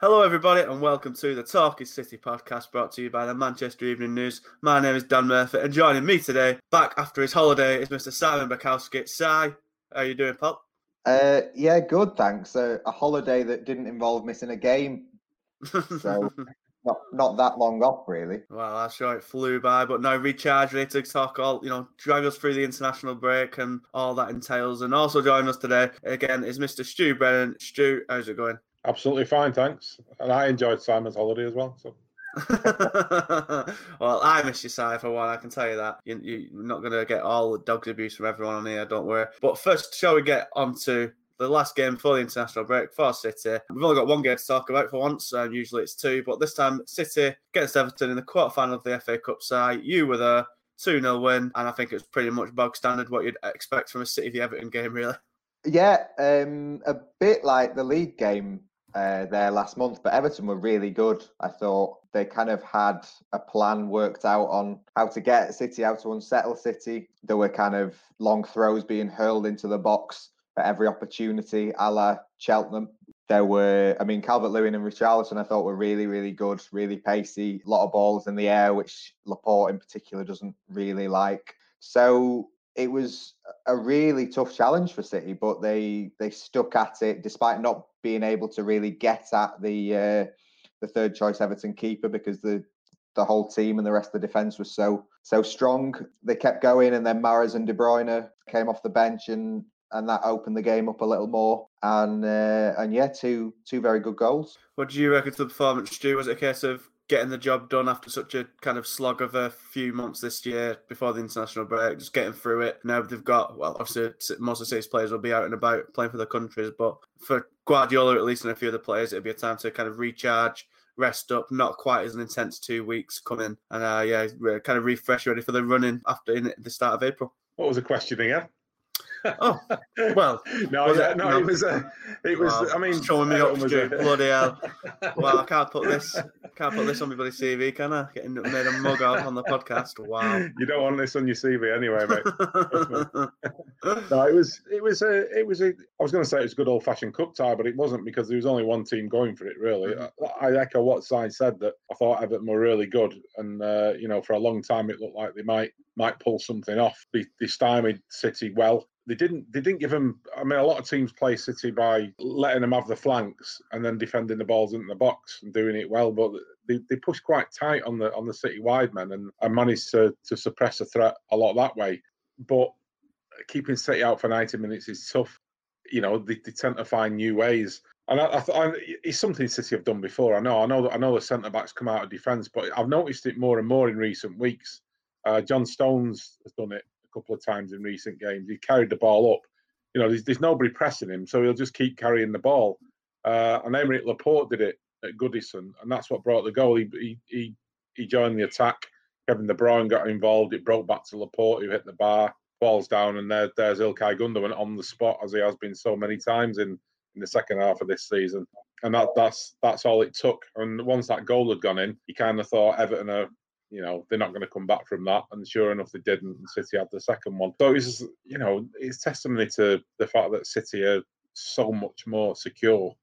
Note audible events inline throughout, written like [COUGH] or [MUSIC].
Hello, everybody, and welcome to the Talk is City podcast brought to you by the Manchester Evening News. My name is Dan Murphy, and joining me today, back after his holiday, is Mr. Simon Bajkowski. Si, how are you doing, pal? Uh, yeah, good, thanks. Uh, a holiday that didn't involve missing a game, so [LAUGHS] not not that long off, really. Well, I'm sure it flew by, but now recharge, ready to talk all, you know, drag us through the international break and all that entails. And also joining us today, again, is Mr. Stu Brennan. Stu, how's it going? Absolutely fine, thanks. And I enjoyed Simon's holiday as well. So. [LAUGHS] well, I miss you, Si, for one. I can tell you that. You, you're not going to get all the dog's abuse from everyone on here, don't worry. But first, shall we get on to the last game for the international break for City? We've only got one game to talk about for once, and usually it's two. But this time, City against Everton in the quarterfinal of the FA Cup side. You were there, 2 0 win, and I think it was pretty much bog standard what you'd expect from a City v Everton game, really. Yeah, um, a bit like the league game uh, there last month, but Everton were really good. I thought they kind of had a plan worked out on how to get City, how to unsettle City. There were kind of long throws being hurled into the box for every opportunity, a la Cheltenham. There were, I mean, Calvert Lewin and Richarlison, I thought were really, really good, really pacey, a lot of balls in the air, which Laporte in particular doesn't really like. So it was a really tough challenge for City, but they they stuck at it despite not being able to really get at the uh, the third choice Everton keeper because the the whole team and the rest of the defense was so so strong. They kept going, and then Mahrez and De Bruyne came off the bench, and and that opened the game up a little more. And uh, and yeah, two two very good goals. What do you reckon to the performance, Stu? Was it a case of getting the job done after such a kind of slog of a few months this year before the international break, just getting through it. Now they've got, well, obviously most of City's players will be out and about playing for their countries, but for Guardiola, at least, and a few other players, it'll be a time to kind of recharge, rest up, not quite as an intense two weeks coming, and uh, yeah, kind of refresh, ready for the running after in the start of April. What was the question again? Oh well, [LAUGHS] no, yeah, it, no, it was. Uh, it was. Well, I mean, showing me up, was a... bloody hell. [LAUGHS] Well, I can't put this. Can't put this on my CV, can I? Getting made a mug out on the podcast. Wow. [LAUGHS] You don't want this on your CV anyway, mate. no, it was. It was a. It was a. I was going to say it was a good old fashioned cup tie, but it wasn't because there was only one team going for it. Really, mm-hmm. I, I, echo what Si said that I thought Everton were really good, and uh, you know, for a long time it looked like they might might pull something off. They, they stymied City well they didn't they didn't give them I mean a lot of teams play City by letting them have the flanks and then defending the balls into the box and doing it well but they, they pushed quite tight on the on the City wide men and, and managed to to suppress a threat a lot that way but keeping City out for 90 minutes is tough you know they, they tend to find new ways and I, I, it's something City have done before. I know, I know that I know the centre backs come out of defence, but I've noticed it more and more in recent weeks. Uh, John Stones has done it a couple of times in recent games. He carried the ball up. You know, there's, there's nobody pressing him, so he'll just keep carrying the ball. Uh, and Aymeric Laporte did it at Goodison, and that's what brought the goal. He, he, he, he joined the attack. Kevin De Bruyne got involved. It broke back to Laporte, who hit the bar, falls down, and there, there's Ilkay Gundogan on the spot, as he has been so many times in, in the second half of this season. And that, that's that's all it took. And once that goal had gone in, you kind of thought Everton are you know they're not going to come back from that. And sure enough they didn't and city had the second one. So it's you know it's testimony to the fact that city are so much more secure.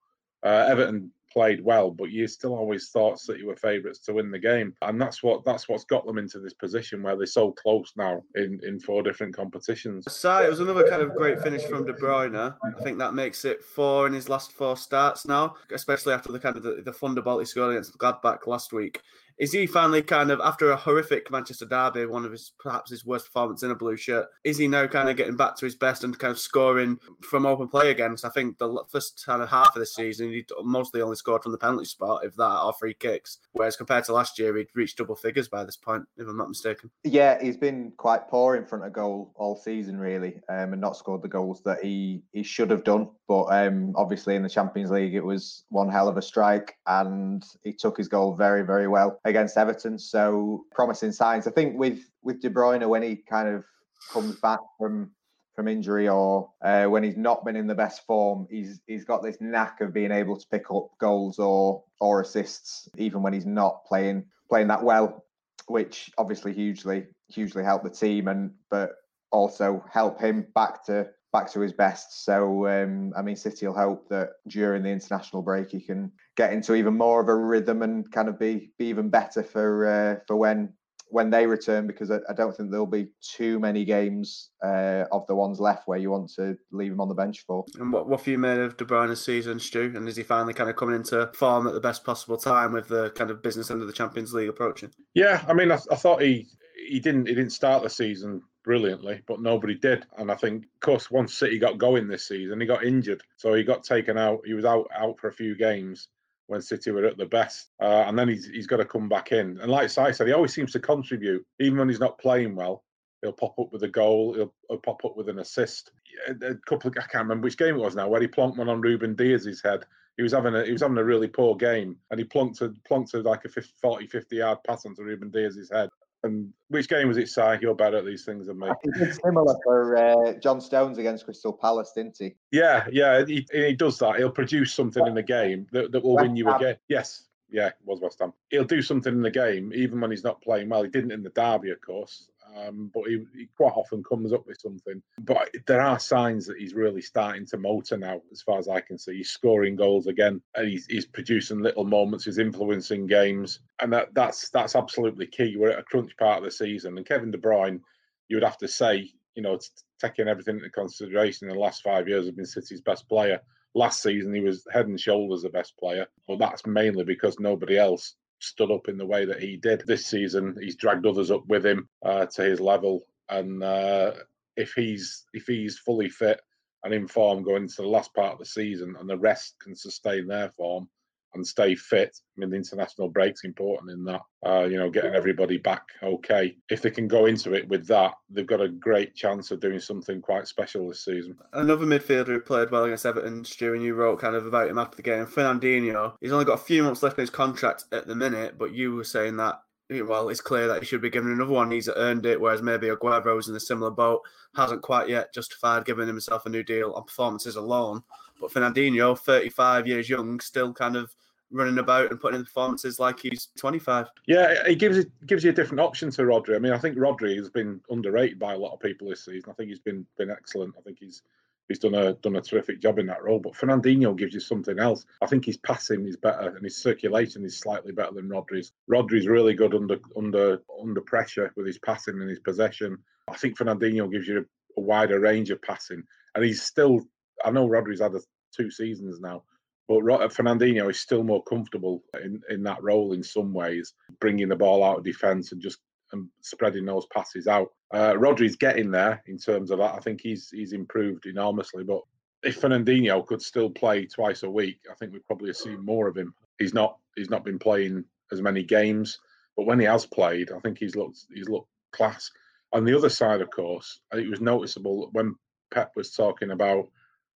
Uh, everton played well but you still always thought city were favourites to win the game. And that's what that's what's got them into this position where they're so close now in in four different competitions. So it was another kind of great finish from de bruyne. I think that makes it four in his last four starts now especially after the kind of the, the thunderbolt he scored against gladbach last week is he finally kind of after a horrific Manchester derby, one of his perhaps his worst performance in a blue shirt? Is he now kind of getting back to his best and kind of scoring from open play again? Because I think the first kind of half of the season he mostly only scored from the penalty spot, if that, or free kicks. Whereas compared to last year, he'd reached double figures by this point, if I'm not mistaken. Yeah, he's been quite poor in front of goal all season, really, um, and not scored the goals that he he should have done. But um, obviously in the Champions League, it was one hell of a strike, and he took his goal very, very well against Everton. So promising signs. I think with with De Bruyne when he kind of comes back from from injury or uh, when he's not been in the best form, he's he's got this knack of being able to pick up goals or or assists even when he's not playing playing that well, which obviously hugely hugely helped the team and but also help him back to back to his best. So um, I mean, City will hope that during the international break he can get into even more of a rhythm and kind of be be even better for uh, for when when they return because I, I, don't think there'll be too many games uh, of the ones left where you want to leave him on the bench for. And what what have you made of De Bruyne's season, Stu? And is he finally kind of coming into form at the best possible time with the kind of business end of the Champions League approaching? Yeah, I mean, I, I thought he he didn't he didn't start the season brilliantly, but nobody did. And I think, of course, once City got going this season, he got injured, so he got taken out. He was out out for a few games when City were at the best, uh, and then he's he's got to come back in. And like Si said, he always seems to contribute, even when he's not playing well. He'll pop up with a goal. He'll, he'll pop up with an assist. A, couple of I can't remember which game it was now, where he plonked one on Ruben Dias's head. He was having a he was having a really poor game, and he plunked a, plunked a, like a 50, 40, 50 yard pass onto Ruben Dias's head. And which game was it, Si? You're bad at these things than me. It's similar for uh, John Stones against Crystal Palace, didn't he? Yeah, yeah, he, he does that. He'll produce something in the game that, that will West win you a game. Yes, yeah, it was West Ham. He'll do something in the game, even when he's not playing well. He didn't in the derby, of course, um, but he, he, quite often comes up with something. But there are signs that he's really starting to motor now, as far as I can see. He's scoring goals again, and he's, he's producing little moments. He's influencing games, and that, that's that's absolutely key. We're at a crunch part of the season, and Kevin De Bruyne, you would have to say, you know, taking everything into consideration, in the last five years, have been City's best player. Last season, he was head and shoulders the best player, but that's mainly because nobody else stood up in the way that he did this season. He's dragged others up with him uh, to his level, and uh, if he's if he's fully fit and in form going into the last part of the season, and the rest can sustain their form, and stay fit. I mean, the international break's important in that. Uh, you know, getting everybody back okay. If they can go into it with that, they've got a great chance of doing something quite special this season. Another midfielder who played well against Everton, Stu, and you wrote kind of about him after the game, Fernandinho. He's only got a few months left in his contract at the minute, but you were saying that well, it's clear that he should be given another one. He's earned it, whereas maybe Aguero's in a similar boat, hasn't quite yet justified giving himself a new deal on performances alone. But Fernandinho, 35 years young, still kind of running about and putting in performances like he's 25. Yeah, it gives it gives you a different option to Rodri. I mean, I think Rodri has been underrated by a lot of people this season. I think he's been been excellent. I think he's he's done a done a terrific job in that role. But Fernandinho gives you something else. I think his passing is better and his circulation is slightly better than Rodri's. Rodri's really good under under under pressure with his passing and his possession. I think Fernandinho gives you a, a wider range of passing, and he's still. I know Rodri's had a, two seasons now, but Fernandinho is still more comfortable in, in that role in some ways, bringing the ball out of defence and just and spreading those passes out. Uh, Rodri's getting there in terms of that. I think he's he's improved enormously. But if Fernandinho could still play twice a week, I think we'd probably see more of him. He's not he's not been playing as many games, but when he has played, I think he's looked he's looked class. On the other side, of course, it was noticeable when Pep was talking about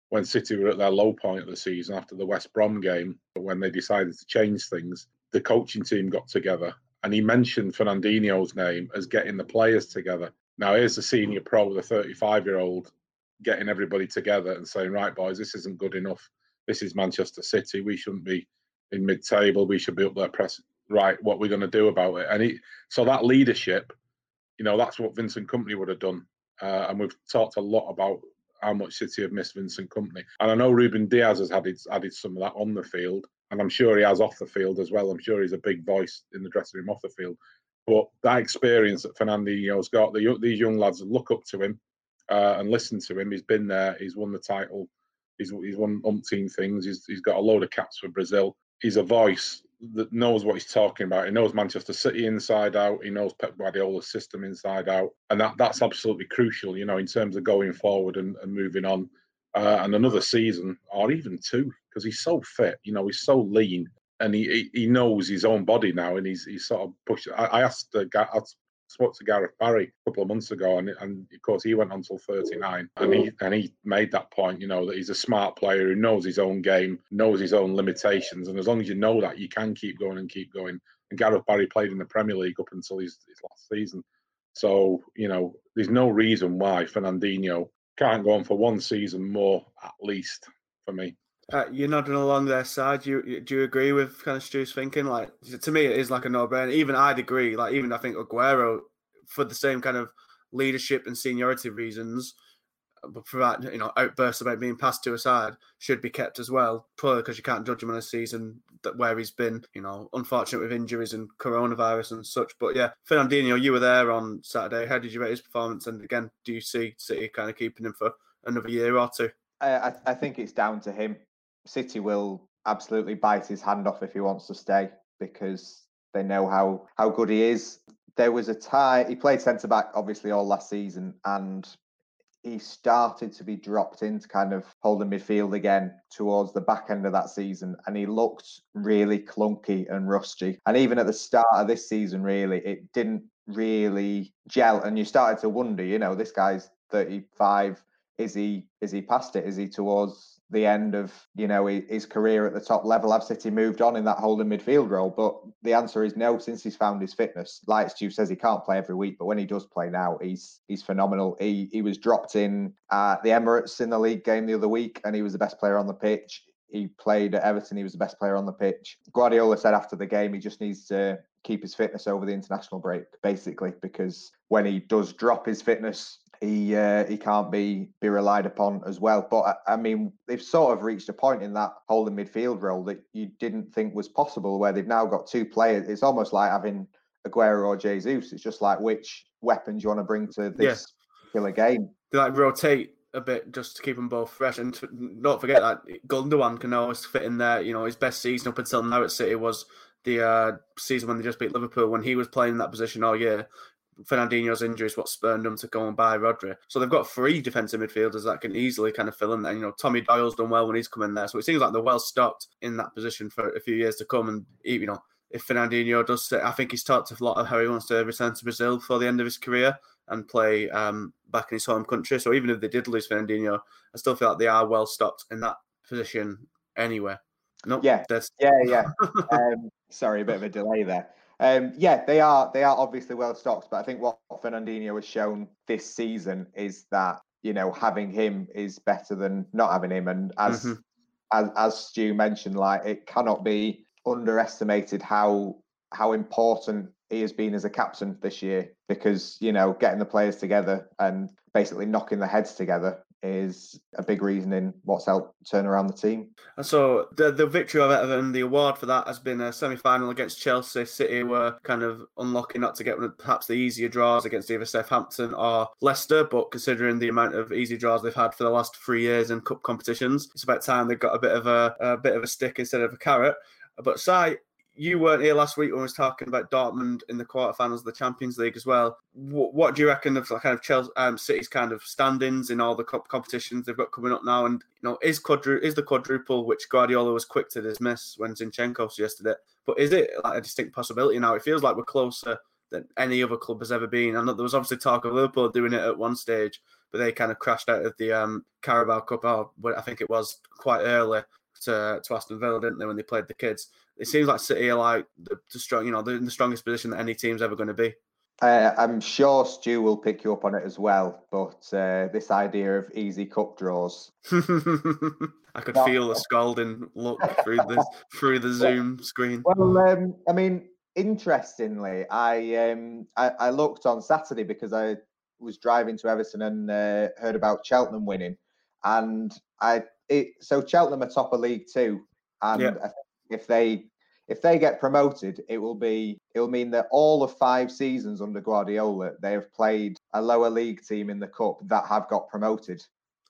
when City were at their low point of the season after the West Brom game, when they decided to change things, the coaching team got together and he mentioned Fernandinho's name as getting the players together. Now, here's the senior pro, the 35 year old, getting everybody together and saying, right, boys, this isn't good enough. This is Manchester City. We shouldn't be in mid table. We should be up there pressing. Right, what we're going to do about it. And he, so that leadership, you know, that's what Vincent Kompany would have done. Uh, and we've talked a lot about how much City have missed Vincent Kompany. And I know Ruben Dias has added added some of that on the field, and I'm sure he has off the field as well. I'm sure he's a big voice in the dressing room off the field. But that experience that Fernandinho's got, the, these young lads look up to him uh, and listen to him. He's been there. He's won the title. He's, he's won umpteen things. He's, he's got a load of caps for Brazil. He's a voice that knows what he's talking about. He knows Manchester City inside out. He knows Pep Guardiola's system inside out, and that that's absolutely crucial. You know, in terms of going forward and, and moving on, uh, and another season or even two, because he's so fit. You know, he's so lean, and he, he, he knows his own body now, and he's he's sort of pushed. I, I asked uh, I spoke to Gareth Barry a couple of months ago, and, and of course he went until 39, and he and he made that point, you know, that he's a smart player who knows his own game, knows his own limitations, and as long as you know that, you can keep going and keep going. and Gareth Barry played in the Premier League up until his, his last season. So you know, there's no reason why Fernandinho can't go on for one season more at least for me. Uh, you're nodding along their side. Do you, do you agree with kind of Stu's thinking? Like to me, it is like a no-brainer. Even I'd agree. Like even I think Aguero, for the same kind of leadership and seniority reasons, but for that you know outbursts about being passed to a side should be kept as well. Probably because you can't judge him on a season that where he's been, you know, unfortunate with injuries and coronavirus and such. But yeah, Fernandinho, you were there on Saturday. How did you rate his performance? And again, do you see City kind of keeping him for another year or two? I, I think it's down to him. City will absolutely bite his hand off if he wants to stay because they know how how good he is. There was a tie. He played centre back obviously all last season, and he started to be dropped into kind of holding midfield again towards the back end of that season and he looked really clunky and rusty and even at the start of this season really it didn't really gel and you started to wonder you know this guy's 35 is he is he past it is he towards the end of you know his career at the top level. Have City moved on in that holding midfield role? But the answer is no. Since he's found his fitness, like Stu says, he can't play every week, but when he does play now, he's he's phenomenal. He he was dropped in at the Emirates in the league game the other week, and he was the best player on the pitch. He played at Everton. He was the best player on the pitch. Guardiola said after the game he just needs to keep his fitness over the international break, basically, because when he does drop his fitness, he uh, he can't be be relied upon as well. But I, I, mean, they've sort of reached a point in that holding midfield role that you didn't think was possible, where they've now got two players. It's almost like having Aguero or Jesus. It's just like which weapons you want to bring to this yeah. killer game. They like rotate a bit just to keep them both fresh, and to, not forget that Gundogan can always fit in there. You know, his best season up until now at City was the uh, season when they just beat Liverpool when he was playing in that position all year. Fernandinho's injury is what spurned them to go and buy Rodri. So they've got three defensive midfielders that can easily kind of fill in there. You know, Tommy Doyle's done well when he's come in there. So it seems like they're well stocked in that position for a few years to come. And, you know, if Fernandinho does sit, I think he's talked a lot of how he wants to return to Brazil before the end of his career and play um, back in his home country. So even if they did lose Fernandinho, I still feel like they are well stocked in that position anyway. No, yeah, yeah, yeah. [LAUGHS] um, sorry, a bit of a delay there. Um, yeah, they are they are obviously well stocked, but I think what Fernandinho has shown this season is that you know having him is better than not having him, and as mm-hmm. as as Stu mentioned, like it cannot be underestimated how how important he has been as a captain this year because you know getting the players together and basically knocking the heads together is a big reason in what's helped turn around the team. And so the the victory of Everton, the award for that has been a semi final against Chelsea. City were kind of unlucky not to get one of perhaps the easier draws against either Southampton or Leicester, but considering the amount of easy draws they've had for the last three years in cup competitions, it's about time they've got a bit of a, a bit of a stick instead of a carrot. But Si, you weren't here last week when we was talking about Dortmund in the quarterfinals of the Champions League as well. What, what do you reckon of kind of Chelsea, um, City's kind of standings in all the cup competitions they've got coming up now? And you know, is quadru- is the quadruple which Guardiola was quick to dismiss when Zinchenko suggested it? But is it like a distinct possibility now? It feels like we're closer than any other club has ever been. I know there was obviously talk of Liverpool doing it at one stage, but they kind of crashed out of the um, Carabao Cup. I think it was quite early to, to Aston Villa, didn't they, when they played the kids? It seems like City are like the, the strong, you know, they're in the strongest position that any team's ever going to be. Uh, I'm sure Stu will pick you up on it as well, but uh, this idea of easy cup draws. [LAUGHS] I could feel the [LAUGHS] scalding look through the through the Zoom screen. Well, um, I mean, interestingly, I, um, I, I looked on Saturday because I was driving to Everton and uh, heard about Cheltenham winning, and I it, so Cheltenham are top of League Two, and yeah. if they if they get promoted, it will be it will mean that all of five seasons under Guardiola they have played a lower league team in the cup that have got promoted.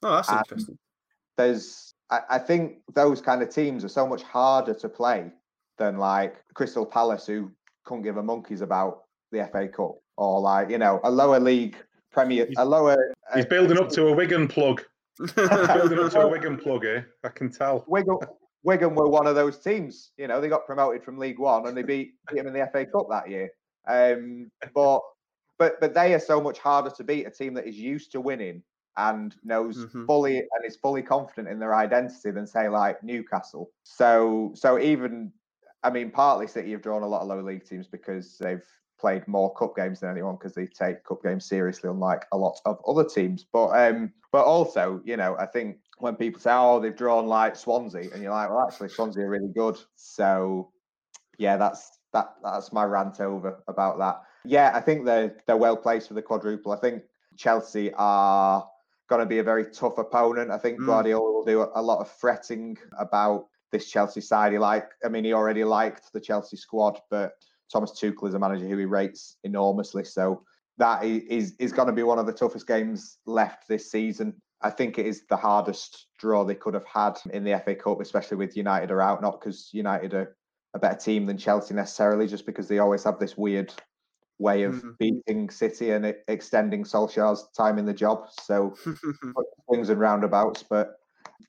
Oh, that's and interesting. There's I, I think those kind of teams are so much harder to play than like Crystal Palace, who couldn't give a monkeys about the FA Cup, or like you know a lower league Premier, a lower. He's uh, building up to a Wigan plug. Building up to a Wigan plug here, I can tell. Wigan, Wigan were one of those teams. You know, they got promoted from League One and they beat, beat them in the FA Cup that year. Um, but but but they are so much harder to beat a team that is used to winning and knows mm-hmm. fully and is fully confident in their identity than say like Newcastle. So so even I mean, partly City have drawn a lot of lower league teams because they've played more cup games than anyone because they take cup games seriously, unlike a lot of other teams. But um, but also, you know, I think when people say, "Oh, they've drawn like Swansea," and you're like, "Well, actually, Swansea are really good." So, yeah, that's that. That's my rant over about that. Yeah, I think they're they're well placed for the quadruple. I think Chelsea are going to be a very tough opponent. I think mm. Guardiola will do a lot of fretting about this Chelsea side. He like, I mean, he already liked the Chelsea squad, but Thomas Tuchel is a manager who he rates enormously. So that is is going to be one of the toughest games left this season. I think it is the hardest draw they could have had in the FA Cup, especially with United are out. Not because United are a better team than Chelsea necessarily, just because they always have this weird way of mm-hmm. beating City and extending Solskjaer's time in the job. So [LAUGHS] swings and roundabouts, but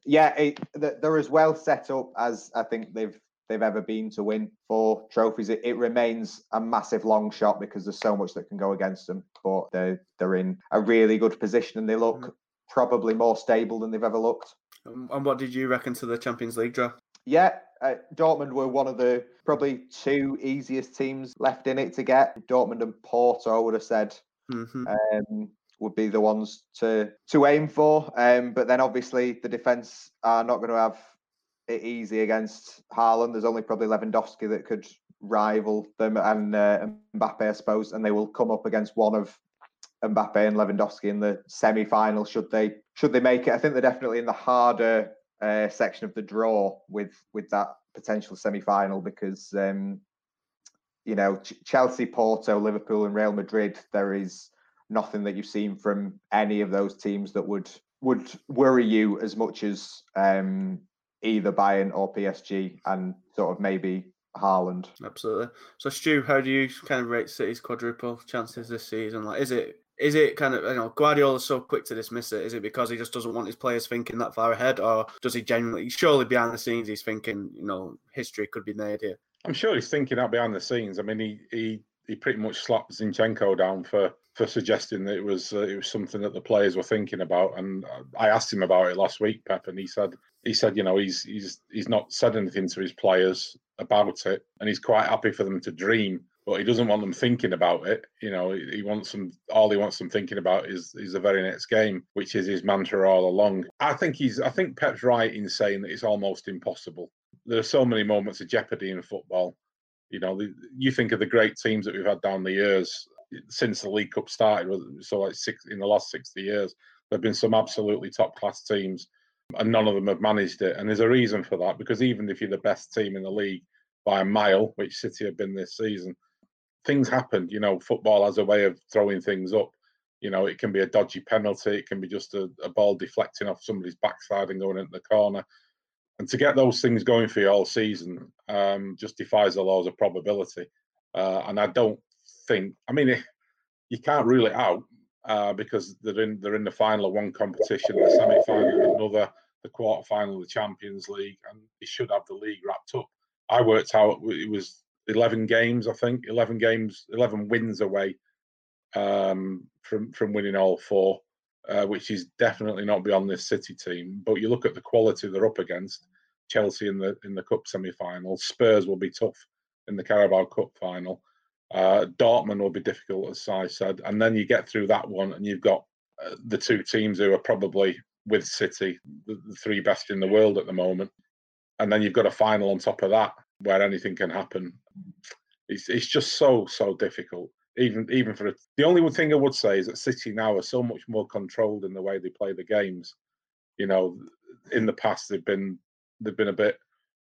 yeah, it, they're as well set up as I think they've they've ever been to win four trophies. It, it, remains a massive long shot because there's so much that can go against them, but they're they're in a really good position and they look mm-hmm. probably more stable than they've ever looked. And what did you reckon to the Champions League draw? Yeah, uh, Dortmund were one of the probably two easiest teams left in it to get. Dortmund and Porto, I would have said, mm-hmm. um, would be the ones to to aim for. Um, but then obviously the defence are not going to have it easy against Haaland. There's only probably Lewandowski that could rival them and uh, Mbappe, I suppose, and they will come up against one of Mbappe and Lewandowski in the semi-final. Should they should they make it? I think they're definitely in the harder uh, section of the draw with with that potential semi-final because um, you know Ch- Chelsea, Porto, Liverpool, and Real Madrid. There is nothing that you've seen from any of those teams that would would worry you as much as um, either Bayern or PSG, and sort of maybe Haaland. Absolutely. So, Stu, how do you kind of rate City's quadruple chances this season? Like, is it is it kind of you know Guardiola's so quick to dismiss it? Is it because he just doesn't want his players thinking that far ahead, or does he genuinely? Surely behind the scenes, he's thinking you know history could be made here. I'm sure he's thinking that behind the scenes. I mean, he he he pretty much slapped Zinchenko down for for suggesting that it was uh, it was something that the players were thinking about. And I asked him about it last week, Pep, and he said he said you know he's he's he's not said anything to his players about it, and he's quite happy for them to dream but he doesn't want them thinking about it. You know, he wants them. All he wants them thinking about is is the very next game, which is his mantra all along. I think he's. I think Pep's right in saying that it's almost impossible. There are so many moments of jeopardy in football. You know, you think of the great teams that we've had down the years since the League Cup started. So, like six in the last sixty years, there've been some absolutely top class teams, and none of them have managed it. And there's a reason for that because even if you're the best team in the league by a mile, which City have been this season, things happen. You know, football has a way of throwing things up. You know, it can be a dodgy penalty, it can be just a, a ball deflecting off somebody's backside and going into the corner. And to get those things going for you all season um, just defies the laws of probability. Uh, and I don't think, I mean, you can't rule it out uh, because they're in they're in the final of one competition, the semi final of another, the quarter final of the Champions League, and they should have the league wrapped up. I worked out it was 11 games, I think, 11 games, 11 wins away um, from from winning all four, uh, which is definitely not beyond this City team. But you look at the quality they're up against. Chelsea in the in the cup semi-final. Spurs will be tough in the Carabao Cup final. Uh, Dortmund will be difficult, as I said, and then you get through that one, and you've got uh, the two teams who are probably with City, the, the three best in the world at the moment, and then you've got a final on top of that where anything can happen. It's it's just so so difficult. Even even for a, the only one thing I would say is that City now are so much more controlled in the way they play the games. You know, in the past they've been they've been a bit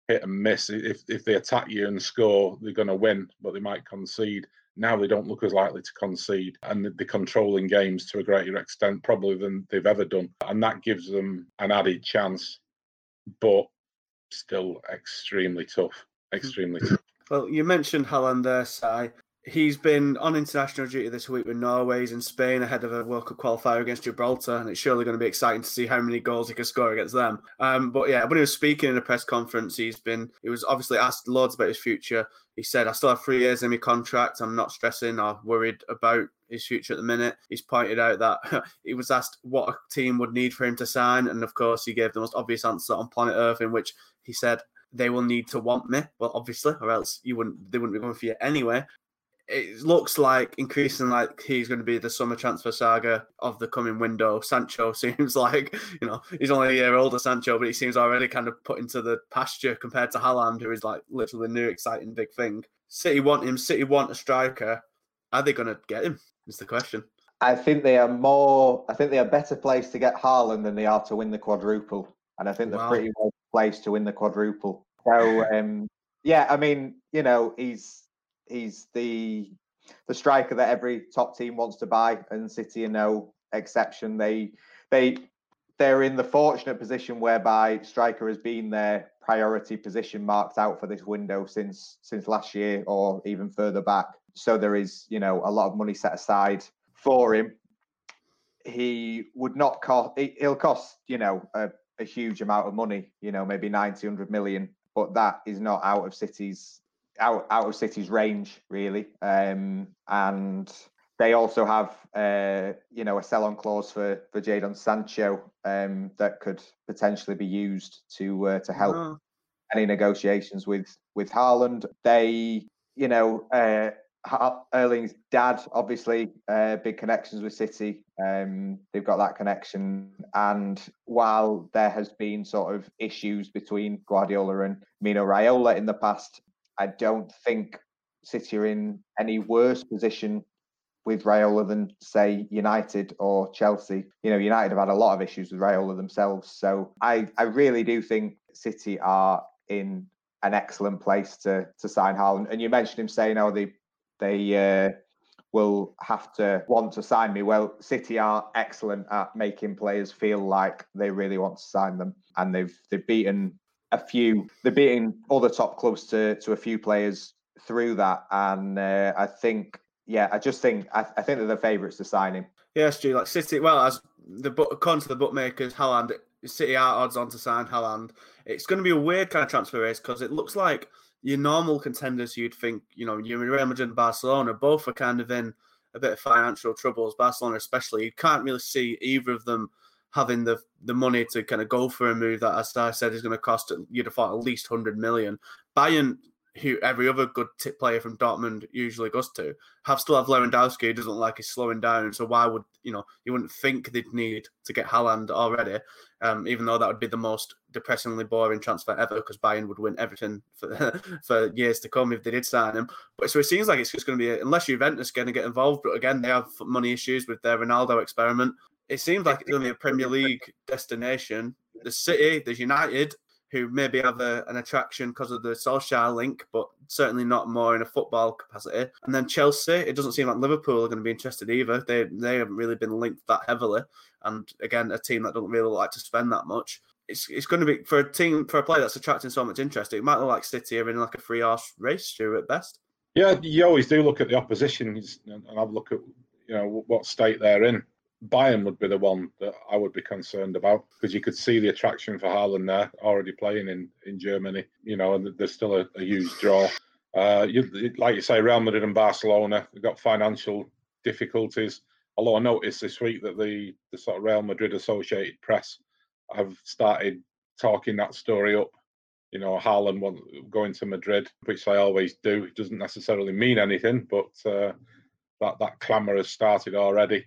hit and miss. If if they attack you and score, they're going to win, but they might concede. Now they don't look as likely to concede, and they're controlling games to a greater extent probably than they've ever done, and that gives them an added chance. But still extremely tough. Hmm. Extremely. tough. Well, you mentioned Haaland there, Si. He's been on international duty this week with Norway. and Spain ahead of a World Cup qualifier against Gibraltar, and it's surely going to be exciting to see how many goals he can score against them. Um, but yeah, when he was speaking in a press conference, he's been he was obviously asked loads about his future. He said, "I still have three years in my contract. I'm not stressing or worried about his future at the minute." He's pointed out that [LAUGHS] he was asked what a team would need for him to sign, and of course, he gave the most obvious answer on planet Earth, in which he said, they will need to want me. Well, obviously, or else you wouldn't they wouldn't be going for you anyway. It looks like increasing like he's going to be the summer transfer saga of the coming window. Sancho [LAUGHS] seems like you know he's only a year older, Sancho, but he seems already kind of put into the pasture compared to Haaland, who is like literally the new exciting big thing. City want him. City want a striker. Are they going to get him? Is the question. I think they are more. I think they are better placed to get Haaland than they are to win the quadruple, and I think they're Wow. pretty well placed to win the quadruple. So, um, yeah, I mean, you know, he's he's the the striker that every top team wants to buy, and City are no exception. They they they're in the fortunate position whereby striker has been their priority position marked out for this window since since last year or even further back. So there is, you know, a lot of money set aside for him. He would not cost. He'll cost, you know, a, a huge amount of money. You know, maybe 90, 100 million, but that is not out of City's out out of City's range really. Um, and they also have, uh, you know, a sell-on clause for for Jadon Sancho um, that could potentially be used to uh, to help Oh, any negotiations with with Haaland. They, you know, uh, Erling's dad, obviously, uh, big connections with City. Um, they've got that connection, and while there has been sort of issues between Guardiola and Mino Raiola in the past, I don't think City are in any worse position with Raiola than say United or Chelsea. You know, United have had a lot of issues with Raiola themselves, so I I really do think City are in an excellent place to to sign Haaland. And you mentioned him saying, "Oh, they they uh, will have to want to sign me." Well, City are excellent at making players feel like they really want to sign them, and they've they've beaten a few. They're beating other top clubs to to a few players through that, and uh, I think. Yeah, I just think I, I think they're the favourites to sign him. Yeah, Stu, like City, well, as the book, according to the bookmakers, Haaland, City are odds on to sign Haaland. It's going to be a weird kind of transfer race because it looks like your normal contenders you'd think, you know, you Real Madrid and Barcelona both are kind of in a bit of financial troubles. Barcelona, especially, you can't really see either of them having the the money to kind of go for a move that, as I said, is going to cost you'd have thought at least hundred million. Bayern, who every other good tip player from Dortmund usually goes to, have still have Lewandowski who doesn't like he's slowing down. So why would you know you wouldn't think they'd need to get Haaland already, um, even though that would be the most depressingly boring transfer ever because Bayern would win everything for [LAUGHS] for years to come if they did sign him. But so it seems like it's just going to be unless Juventus going to get involved. But again, they have money issues with their Ronaldo experiment. It seems like it's be a Premier League destination. The City, there's United, who maybe have a, an attraction because of the Solskjaer link, but certainly not more in a football capacity. And then Chelsea, it doesn't seem like Liverpool are going to be interested either. They they haven't really been linked that heavily. And again, a team that doesn't really like to spend that much. It's, it's going to be for a team for a player that's attracting so much interest. It might look like City are in like a three horse race, Stu, at best. Yeah, you always do look at the opposition and have a look at you know what state they're in. Bayern would be the one that I would be concerned about because you could see the attraction for Haaland there already playing in, in Germany, you know, and there's still a, a huge draw. Uh, you, like you say, Real Madrid and Barcelona, they've got financial difficulties. Although I noticed this week that the, the sort of Real Madrid Associated Press have started talking that story up. You know, Haaland going to Madrid, which they always do. It doesn't necessarily mean anything, but uh, that, that clamour has started already.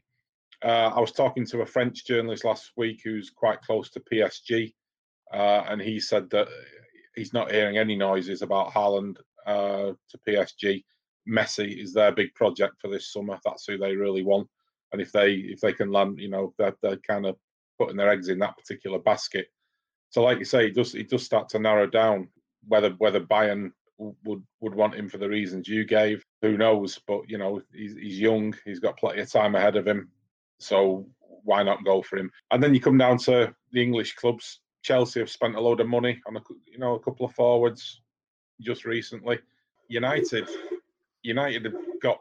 Uh, I was talking to a French journalist last week who's quite close to PSG, uh, and he said that he's not hearing any noises about Haaland uh, to PSG. Messi is their big project for this summer. That's who they really want, and if they if they can land, you know, they're, they're kind of putting their eggs in that particular basket. So, like you say, it does it does start to narrow down whether whether Bayern would would want him for the reasons you gave. Who knows? But you know, he's, he's young. He's got plenty of time ahead of him. So why not go for him? And then you come down to the English clubs. Chelsea have spent a load of money on a you know a couple of forwards just recently. United, United have got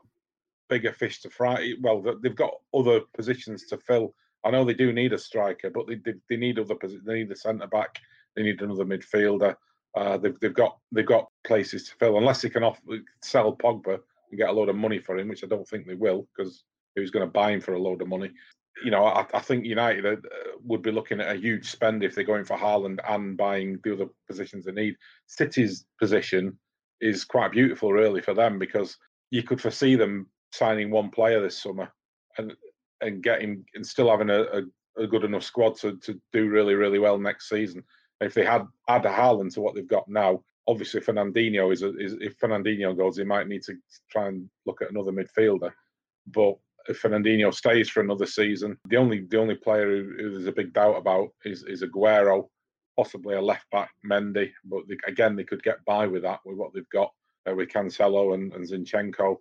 bigger fish to fry. Well, they've got other positions to fill. I know they do need a striker, but they they, they need other positions. They need a centre back. They need another midfielder. Uh, they've they've got they've got places to fill. Unless they can off sell Pogba and get a load of money for him, which I don't think they will, because who's going to buy him for a load of money. you know, I, I think United uh, would be looking at a huge spend if they're going for Haaland and buying the other positions they need. City's position is quite beautiful, really, for them because you could foresee them signing one player this summer and and getting and still having a, a, a good enough squad to, to do really, really well next season. If they had add Haaland to what they've got now, obviously Fernandinho is, a, is if Fernandinho goes, they might need to try and look at another midfielder. But Fernandinho stays for another season, the only the only player who, who there's a big doubt about is is Aguero, possibly a left back Mendy. But they, again, they could get by with that with what they've got uh, with Cancelo and, and Zinchenko.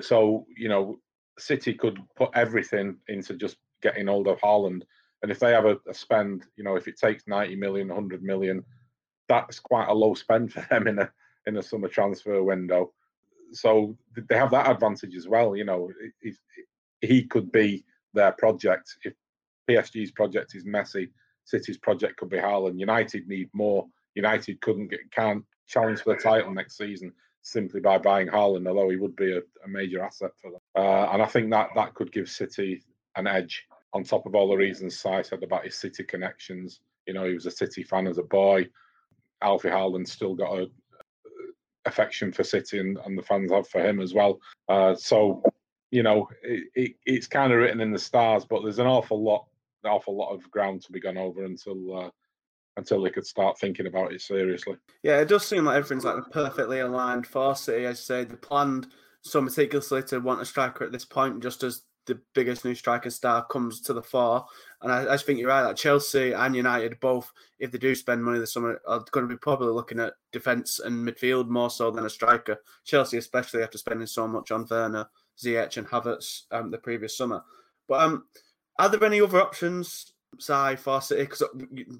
So you know, City could put everything into just getting hold of Haaland. And if they have a, a, spend, you know, if it takes 90 million, 100 million, that's quite a low spend [LAUGHS] for them in a in a summer transfer window. So they have that advantage as well. You know, he, he could be their project. If PSG's project is Messi, City's project could be Haaland. United need more. United couldn't get can't challenge for the title next season simply by buying Haaland, although he would be a, a major asset for them. Uh, and I think that that could give City an edge on top of all the reasons Si said about his City connections. You know, he was a City fan as a boy. Alfie Haaland still got a affection for City, and, and the fans have for him as well. Uh, so, you know, it, it, it's kind of written in the stars, but there's an awful lot, an awful lot of ground to be gone over until uh, until they could start thinking about it seriously. Yeah, it does seem like everything's like perfectly aligned for City. As I say, they planned so meticulously to want a striker at this point, just as the biggest new striker star comes to the fore. And I, I think you're right. That Chelsea and United both, if they do spend money this summer, are going to be probably looking at defence and midfield more so than a striker. Chelsea, especially after spending so much on Werner, Ziyech, and Havertz um, the previous summer. But um, are there any other options, Si, for City? Because uh,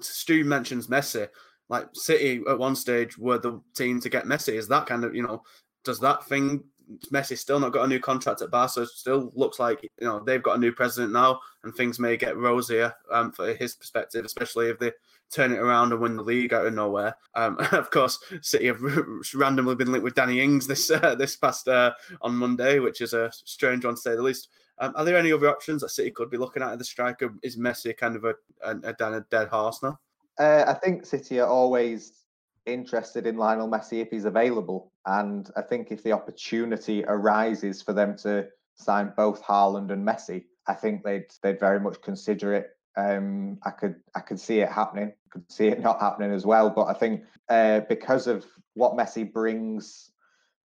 Stu mentions Messi. Like City at one stage were the team to get Messi. Is that kind of you know? Does that thing Messi still not got a new contract at Barca. So still looks like you know they've got a new president now, and things may get rosier um, for his perspective, especially if they turn it around and win the league out of nowhere. Um, [LAUGHS] of course, City have [LAUGHS] randomly been linked with Danny Ings this uh, this past uh, on Monday, which is a strange one to say the least. Um, are there any other options that City could be looking at? The striker is Messi kind of a, a, a dead horse now? Uh, I think City are always interested in Lionel Messi if he's available. And I think if the opportunity arises for them to sign both Haaland and Messi, I think they'd they'd very much consider it. Um, I could I could see it happening. Could see it [LAUGHS] not happening as well. But I think uh, because of what Messi brings,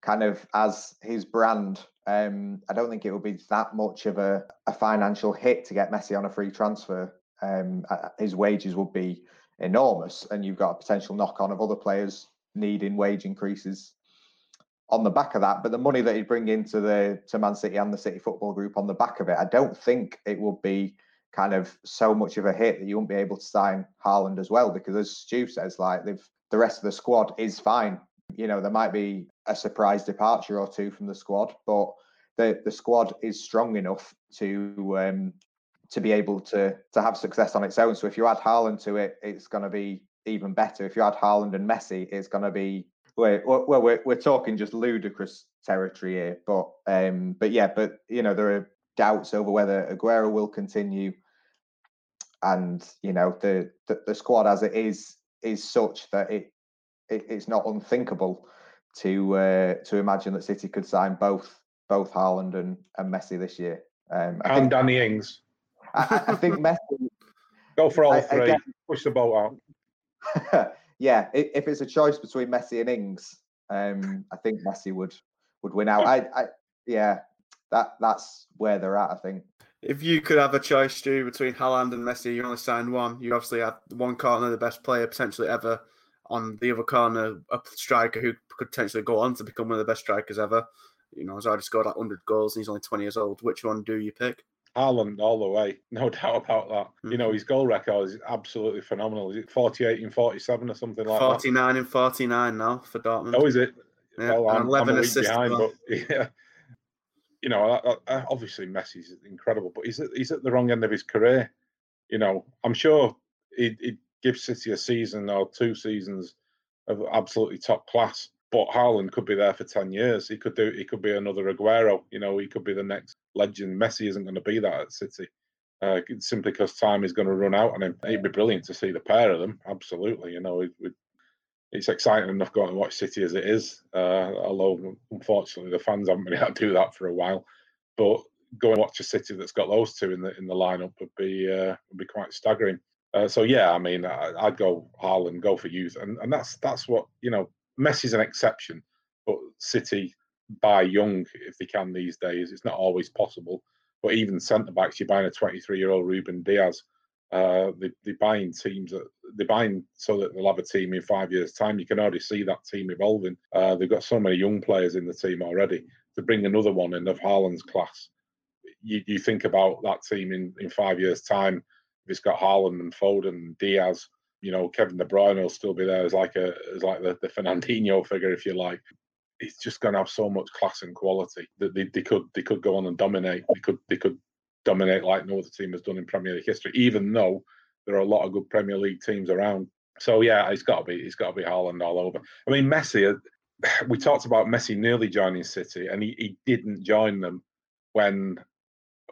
kind of as his brand, um, I don't think it would be that much of a, a financial hit to get Messi on a free transfer. Um, his wages would be enormous, and you've got a potential knock on of other players needing wage increases on the back of that. But the money that he'd bring into the to Man City and the City Football Group on the back of it, I don't think it would be kind of so much of a hit that you won't be able to sign Haaland as well. Because as Stu says, like they've the rest of the squad is fine. You know, there might be a surprise departure or two from the squad, but the the squad is strong enough to um, to be able to to have success on its own. So if you add Haaland to it, it's going to be even better. If you add Haaland and Messi, it's going to be well, well we're, we're talking just ludicrous territory here. But um, but yeah, but you know there are doubts over whether Aguero will continue, and you know the the, the squad as it is is such that it, it it's not unthinkable to uh, to imagine that City could sign both both Haaland and, and Messi this year. Um, I and think, Danny Ings. I, I think [LAUGHS] Messi. Go for all I, three. Again, Push the boat out. [LAUGHS] yeah, if it's a choice between Messi and Ings, um, I think Messi would would win out. I, I, yeah, that that's where they're at. I think. If you could have a choice, Stu, between Haaland and Messi, you only sign one. You obviously have one corner, the best player potentially ever. On the other corner, a striker who could potentially go on to become one of the best strikers ever. You know, has already scored like 100 goals and he's only 20 years old. Which one do you pick? Haaland all the way, [LAUGHS] no doubt about that. Mm-hmm. You know, mm-hmm. his goal record is absolutely phenomenal. Is it 48 and 47 or something like 49 that? 49 and 49 now for Dortmund. Oh, is it? Yeah, well, I'm, 11 I'm assists behind, but [LAUGHS] yeah. You know, obviously Messi's incredible, but he's at, he's at the wrong end of his career. You know, I'm sure he'd, he'd give City a season or two seasons of absolutely top class. But Haaland could be there for ten years. He could do. He could be another Aguero. You know, he could be the next legend. Messi isn't going to be that at City. uh, simply because time is going to run out him. It'd be brilliant to see the pair of them. Absolutely, you know, it, it, it's exciting enough going to watch City as it is. Uh, although unfortunately the fans haven't been [LAUGHS] able to do that for a while, but go and watch a City that's got those two in the in the lineup would be uh, would be quite staggering. Uh, so yeah, I mean, I, would go Haaland, go for youth, and and that's that's what you know. Messi's an exception, but City buy young if they can these days. It's not always possible, but even centre backs, you're buying a 23 year old Ruben Dias. Uh, they, they're buying teams that they're buying so that they'll have a team in five years' time. You can already see that team evolving. Uh, they've got so many young players in the team already. To bring another one in of Haaland's class, you, you think about that team in, in five years' time. If it's got Haaland and Foden and Dias, you know, Kevin De Bruyne will still be there as like a as like the, the Fernandinho figure, if you like. It's just going to have so much class and quality that they, they could they could go on and dominate. They could they could dominate like no other team has done in Premier League history. Even though there are a lot of good Premier League teams around. So yeah, it's got to be it's got to be Haaland all over. I mean, Messi. Uh, [SIGHS] we talked about Messi nearly joining City, and he, he didn't join them when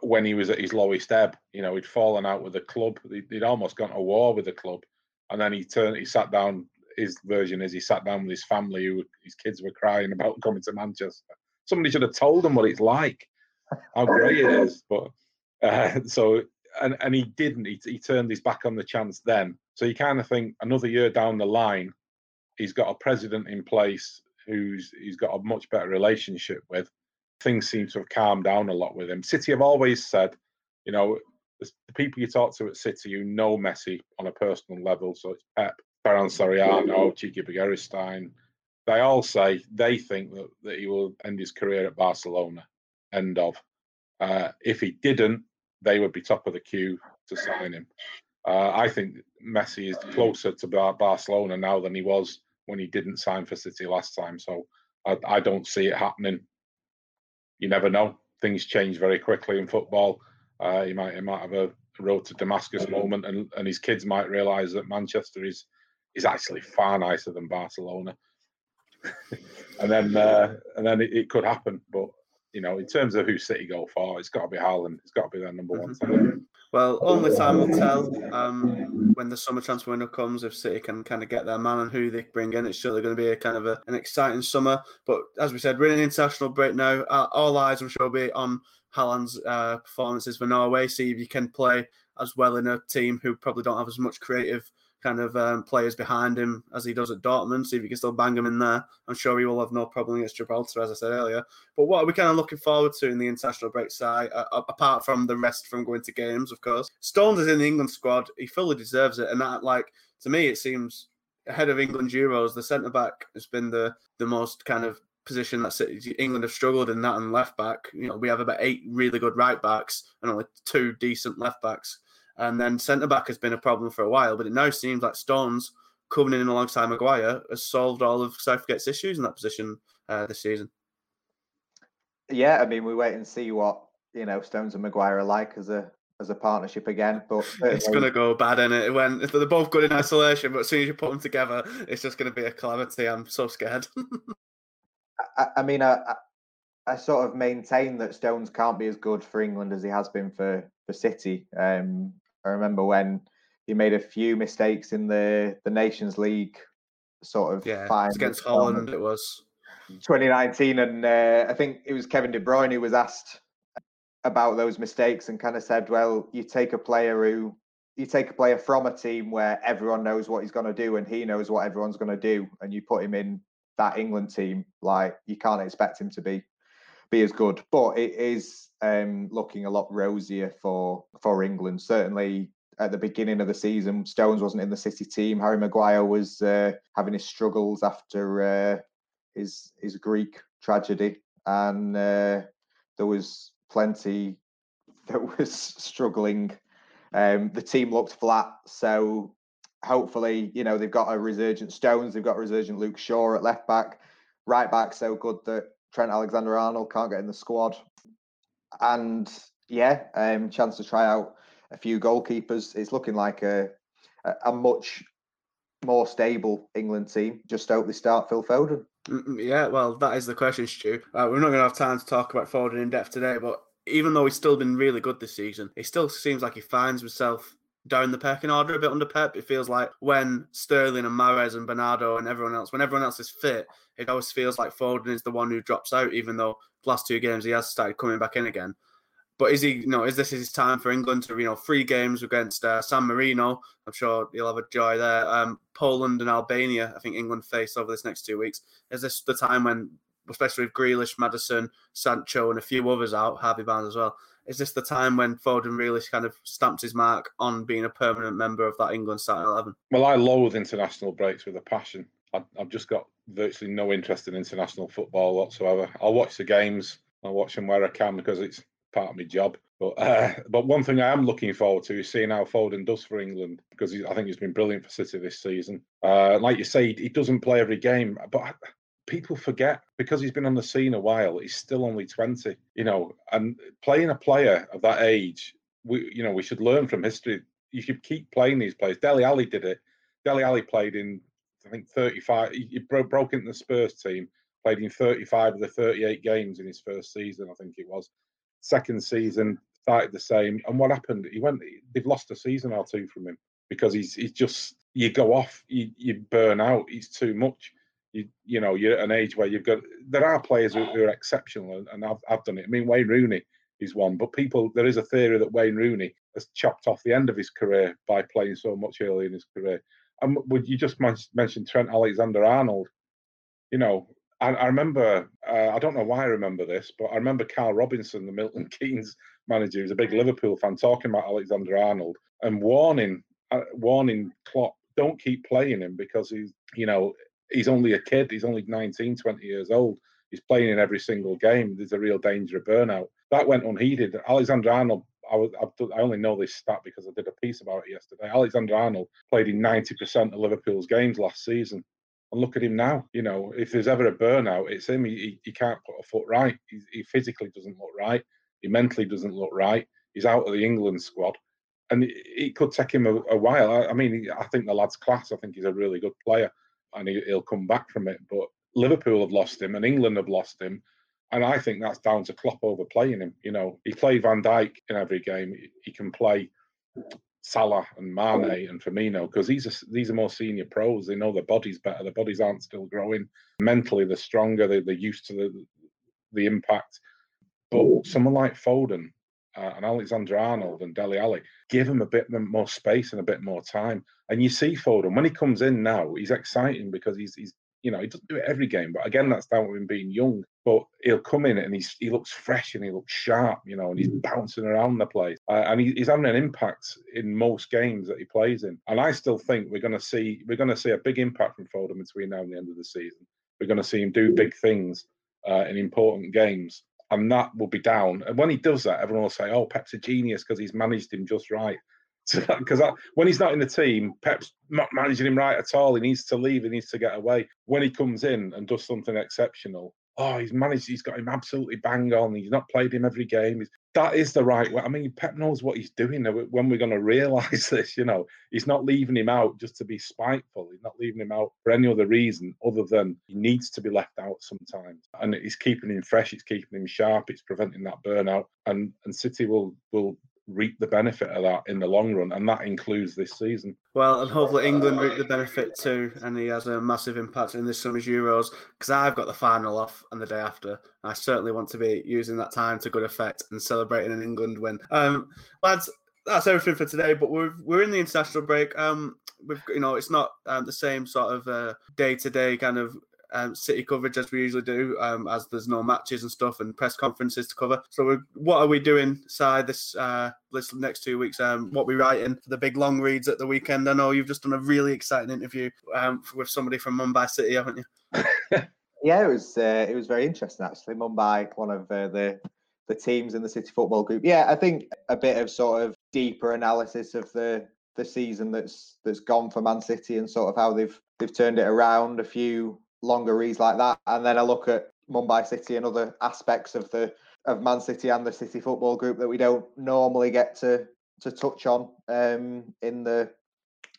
when he was at his lowest ebb. You know, he'd fallen out with the club. He'd, he'd almost gone to war with the club, and then he turned. He sat down. His version is he sat down with his family, who his kids were crying about [LAUGHS] coming to Manchester. Somebody should have told them what it's like, how great it is. [LAUGHS] But uh, so and and he didn't. He, he turned his back on the chance then. So you kind of think another year down the line, he's got a president in place who's he's got a much better relationship with. Things seem to have calmed down a lot with him. City have always said, you know, the people you talk to at City who know Messi on a personal level, so it's Pep, Ferran Soriano, Txiki Begiristain, they all say they think that, that he will end his career at Barcelona. End of. Uh, if he didn't, they would be top of the queue to sign him. Uh, I think Messi is closer to Barcelona now than he was when he didn't sign for City last time. So I, I don't see it happening. You never know. Things change very quickly in football. Uh, he might he might have a road to Damascus moment, and, and his kids might realise that Manchester is is actually far nicer than Barcelona. [LAUGHS] and then uh, and then it, it, could happen. But you know, in terms of who City go for, it's got to be Haaland. It's got to be their number one. Mm-hmm. Well, only time will tell um, when the summer transfer window comes if City can kind of get their man and who they bring in. It's surely going to be a kind of a, an exciting summer. But as we said, we're in an international break now. Uh, all eyes, I'm sure, will be on Haaland's uh, performances for Norway. See if you can play as well in a team who probably don't have as much creative kind of um, players behind him as he does at Dortmund. See if he can still bang him in there. I'm sure he will have no problem against Gibraltar, as I said earlier. But what are we kind of looking forward to in the international break side, uh, apart from the rest from going to games, of course? Stones is in the England squad. He fully deserves it, and that, like, to me, it seems ahead of England Euros, the centre back has been the the most kind of position that England have struggled in that and left back. You know, we have about eight really good right backs and only two decent left backs. And then centre back has been a problem for a while, but it now seems like Stones coming in alongside Maguire has solved all of Southgate's issues in that position uh, this season. Yeah, I mean, we wait and see what you know Stones and Maguire are like as a as a partnership again. But [LAUGHS] it's going to go bad in it when they're both good in isolation, but as soon as you put them together, it's just going to be a calamity. I'm so scared. [LAUGHS] I, I, mean, I, I sort of maintain that Stones can't be as good for England as he has been for for City. Um, I remember when he made a few mistakes in the the Nations League sort of yeah against Holland. It was 2019, and uh, I think it was Kevin De Bruyne who was asked about those mistakes and kind of said, "Well, you take a player who." You take a player from a team where everyone knows what he's going to do and he knows what everyone's going to do, and you put him in that England team. Like you can't expect him to be be as good, but it is um, looking a lot rosier for for England. Certainly at the beginning of the season, Stones wasn't in the City team. Harry Maguire was uh, having his struggles after uh, his his Greek tragedy, and uh, there was plenty [LAUGHS] that was struggling. Um, the team looked flat, so hopefully, you know, they've got a resurgent Stones, they've got a resurgent Luke Shaw at left back, right back so good that Trent Alexander Arnold can't get in the squad. And yeah, um, chance to try out a few goalkeepers. It's looking like a, a, much more stable England team. Just hope they start Phil Foden. Yeah, well, that is the question, Stu. Uh, we're not going to have time to talk about Foden in depth today, but even though he's still been really good this season, he still seems like he finds himself down the pecking order a bit under Pep. It feels like when Sterling and Mahrez and Bernardo and everyone else, when everyone else is fit, it always feels like Foden is the one who drops out, even though last two games he has started coming back in again. But is he, you know, is this his time for England to, you know, three games against uh, San Marino? I'm sure he'll have a joy there. Um, Poland and Albania, I think England face over this next two weeks. Is this the time when, especially with Grealish, Maddison, Sancho, and a few others out, Harvey Barnes as well, is this the time when Foden really kind of stamps his mark on being a permanent member of that England starting 11? Well, I loathe international breaks with a passion. I've just got virtually no interest in international football whatsoever. I'll watch the games. I'll watch them where I can because it's part of my job. But uh, [LAUGHS] but one thing I am looking forward to is seeing how Foden does for England because I think he's been brilliant for City this season. Uh, like you say, he doesn't play every game, but people forget because he's been on the scene a while. He's still only twenty, you know, and playing a player of that age, we you know we should learn from history. You should keep playing these players. Dele Alli did it. Dele Alli played in I think 35. He broke, broke into the Spurs team, played in 35 of the 38 games in his first season, I think it was. Second season, started the same. And what happened? He went. They've lost a season or two from him because he's he's just you go off, you, you burn out. He's too much. You you know you're at an age where you've got. There are players who, who are exceptional, and I've I've done it. I mean Wayne Rooney is one, but people there is a theory that Wayne Rooney has chopped off the end of his career by playing so much early in his career. And would you just mention Trent Alexander Arnold? You know, I, I remember, uh, I don't know why I remember this, but I remember Carl Robinson, the Milton [LAUGHS] Keynes manager, who's a big Liverpool fan, talking about Alexander Arnold and warning, uh, warning Klopp, don't keep playing him because he's, you know, he's only a kid. He's only 19, 20 years old. He's playing in every single game. There's a real danger of burnout. That went unheeded. Alexander Arnold I, was, I only know this stat because I did a piece about it yesterday. Alexander Arnold played in 90% of Liverpool's games last season. And look at him now. You know, if there's ever a burnout, it's him. He, he can't put a foot right. He, he physically doesn't look right. He mentally doesn't look right. He's out of the England squad. And it, it could take him a, a while. I, I, mean, I think the lad's class. I think he's a really good player and he, he'll come back from it. But Liverpool have lost him and England have lost him and I think that's down to Klopp overplaying him. You know, he played Van Dijk in every game. He can play Salah and Mane and Firmino because these are these are more senior pros. They know their bodies better. Their bodies aren't still growing. Mentally, they're stronger. They, they're used to the the impact. But someone like Foden uh, and Alexander Arnold and Dele Alli give him a bit more space and a bit more time. And you see Foden when he comes in now, he's exciting because he's he's you know he doesn't do it every game. But again, that's down to him being young but he'll come in and he's he looks fresh and he looks sharp, you know, and he's mm. bouncing around the place, uh, and he, he's having an impact in most games that he plays in. And I still think we're going to see we're going to see a big impact from Foden between now and the end of the season. We're going to see him do big things uh, in important games, and that will be down. And when he does that, everyone will say, "Oh, Pep's a genius because he's managed him just right." [LAUGHS] Because when he's not in the team, Pep's not managing him right at all. He needs to leave. He needs to get away. When he comes in and does something exceptional, oh, he's managed, he's got him absolutely bang on. He's not played him every game. He's, that is the right way. I mean, Pep knows what he's doing. When we're going to realise [LAUGHS] this, you know, he's not leaving him out just to be spiteful. He's not leaving him out for any other reason other than he needs to be left out sometimes. And he's keeping him fresh. It's keeping him sharp. It's preventing that burnout. And and City will will reap the benefit of that in the long run, and that includes this season. Well, and hopefully England reap the benefit too, and he has a massive impact in this summer's Euros because I've got the final off and the day after. I certainly want to be using that time to good effect and celebrating an England win. Um, lads, that's everything for today. But we're we're in the international break. Um, we've you know it's not um, the same sort of day to day kind of um, city coverage as we usually do, um, as there's no matches and stuff and press conferences to cover. So, what are we doing, side this uh, this next two weeks? Um, what we writing for the big long reads at the weekend? I know you've just done a really exciting interview um, with somebody from Mumbai City, haven't you? [LAUGHS] yeah, it was uh, it was very interesting actually. Mumbai, one of uh, the the teams in the City Football Group. Yeah, I think a bit of sort of deeper analysis of the the season that's that's gone for Man City and sort of how they've they've turned it around. A few longer reads like that, and then I look at Mumbai City and other aspects of the of Man City and the City Football Group that we don't normally get to to touch on um, in the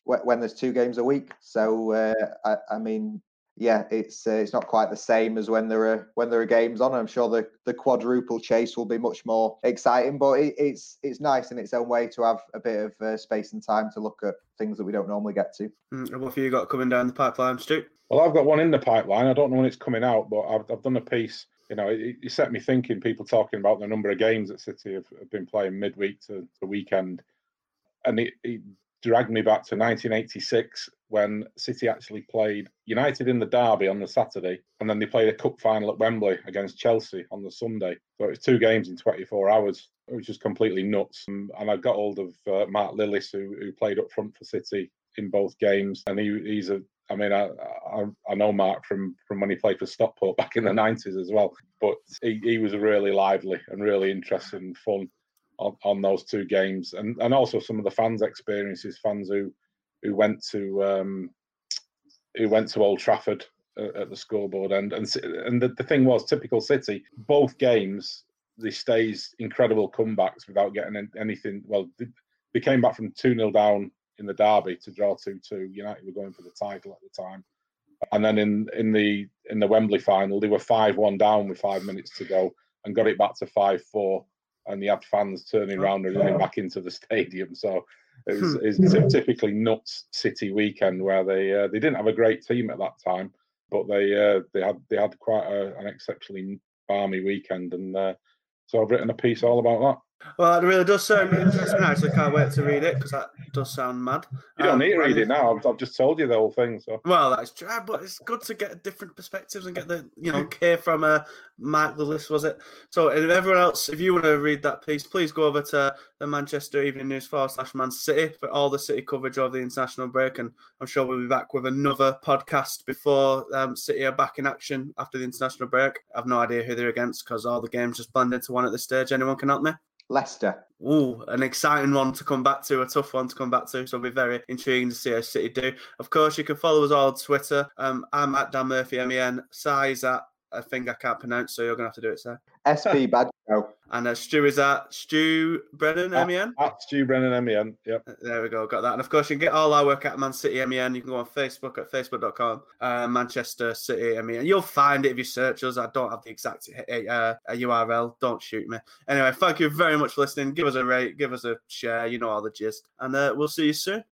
when there's two games a week. So uh, I, I, mean, yeah, it's uh, it's not quite the same as when there are when there are games on. I'm sure the, the quadruple chase will be much more exciting, but it, it's it's nice in its own way to have a bit of uh, space and time to look at things that we don't normally get to. Mm, what have you got coming down the pipeline, Stu? Well, I've got one in the pipeline. I don't know when it's coming out, but I've, I've done a piece. You know, it, it set me thinking. People talking about the number of games that City have, have been playing midweek to the weekend, and it, it dragged me back to 1986 when City actually played United in the derby on the Saturday, and then they played a cup final at Wembley against Chelsea on the Sunday. So it was two games in 24 hours, which was completely nuts. And, and I got hold of uh, Mark Lillis, who, who played up front for City in both games, and he, he's a I mean, I, I, I know Mark from from when he played for Stockport [LAUGHS] back in the nineties as well. But he, he was really lively and really interesting and fun on, on those two games, and and also some of the fans' experiences, fans who who went to um, who went to Old Trafford at, at the scoreboard end, and and the, the thing was typical City. Both games they stays incredible comebacks without getting anything. Well, they, they came back from two 0 down in the derby to draw two two. United were going for the title at the time, and then in in the in the Wembley final, they were five one down with five minutes to go and got it back to five four. And you had fans turning around and running back into the stadium. So it was, hmm. it was a typically nuts City weekend where they uh, they didn't have a great team at that time, but they uh, they had they had quite a, an exceptionally barmy weekend, and uh, so I've written a piece all about that. Well, it really does sound interesting. I actually can't wait to read it because that does sound mad. You don't um, need to read it now. I've, I've, just told you the whole thing. So well, that's true, but it's good to get different perspectives and get the you know [LAUGHS] care from uh, Mike Lillis was it? So, and everyone else, if you want to read that piece, please go over to the Manchester Evening News forward slash Man City for all the City coverage of the international break, and I'm sure we'll be back with another podcast before um, City are back in action after the international break. I've no idea who they're against because all the games just blend into one at this stage. Anyone can help me? Leicester. Ooh, an exciting one to come back to, a tough one to come back to. So it'll be very intriguing to see how City do. Of course, you can follow us all on Twitter. Um, I'm at Dan Murphy, MEN. Size at a thing I can't pronounce, so you're to have to do it, sir. SB [LAUGHS] Badjo. And uh, Stu is at Stu Brennan, at, MEN? At Stu Brennan, MEN, yep. Uh, there we go, got that. And of course, you can get all our work at Man City MEN. You can go on Facebook at facebook.com, uh, Manchester City MEN. You'll find it if you search us. I don't have the exact uh, URL. Don't shoot me. Anyway, thank you very much for listening. Give us a rate, give us a share. You know all the gist. And uh, we'll see you soon.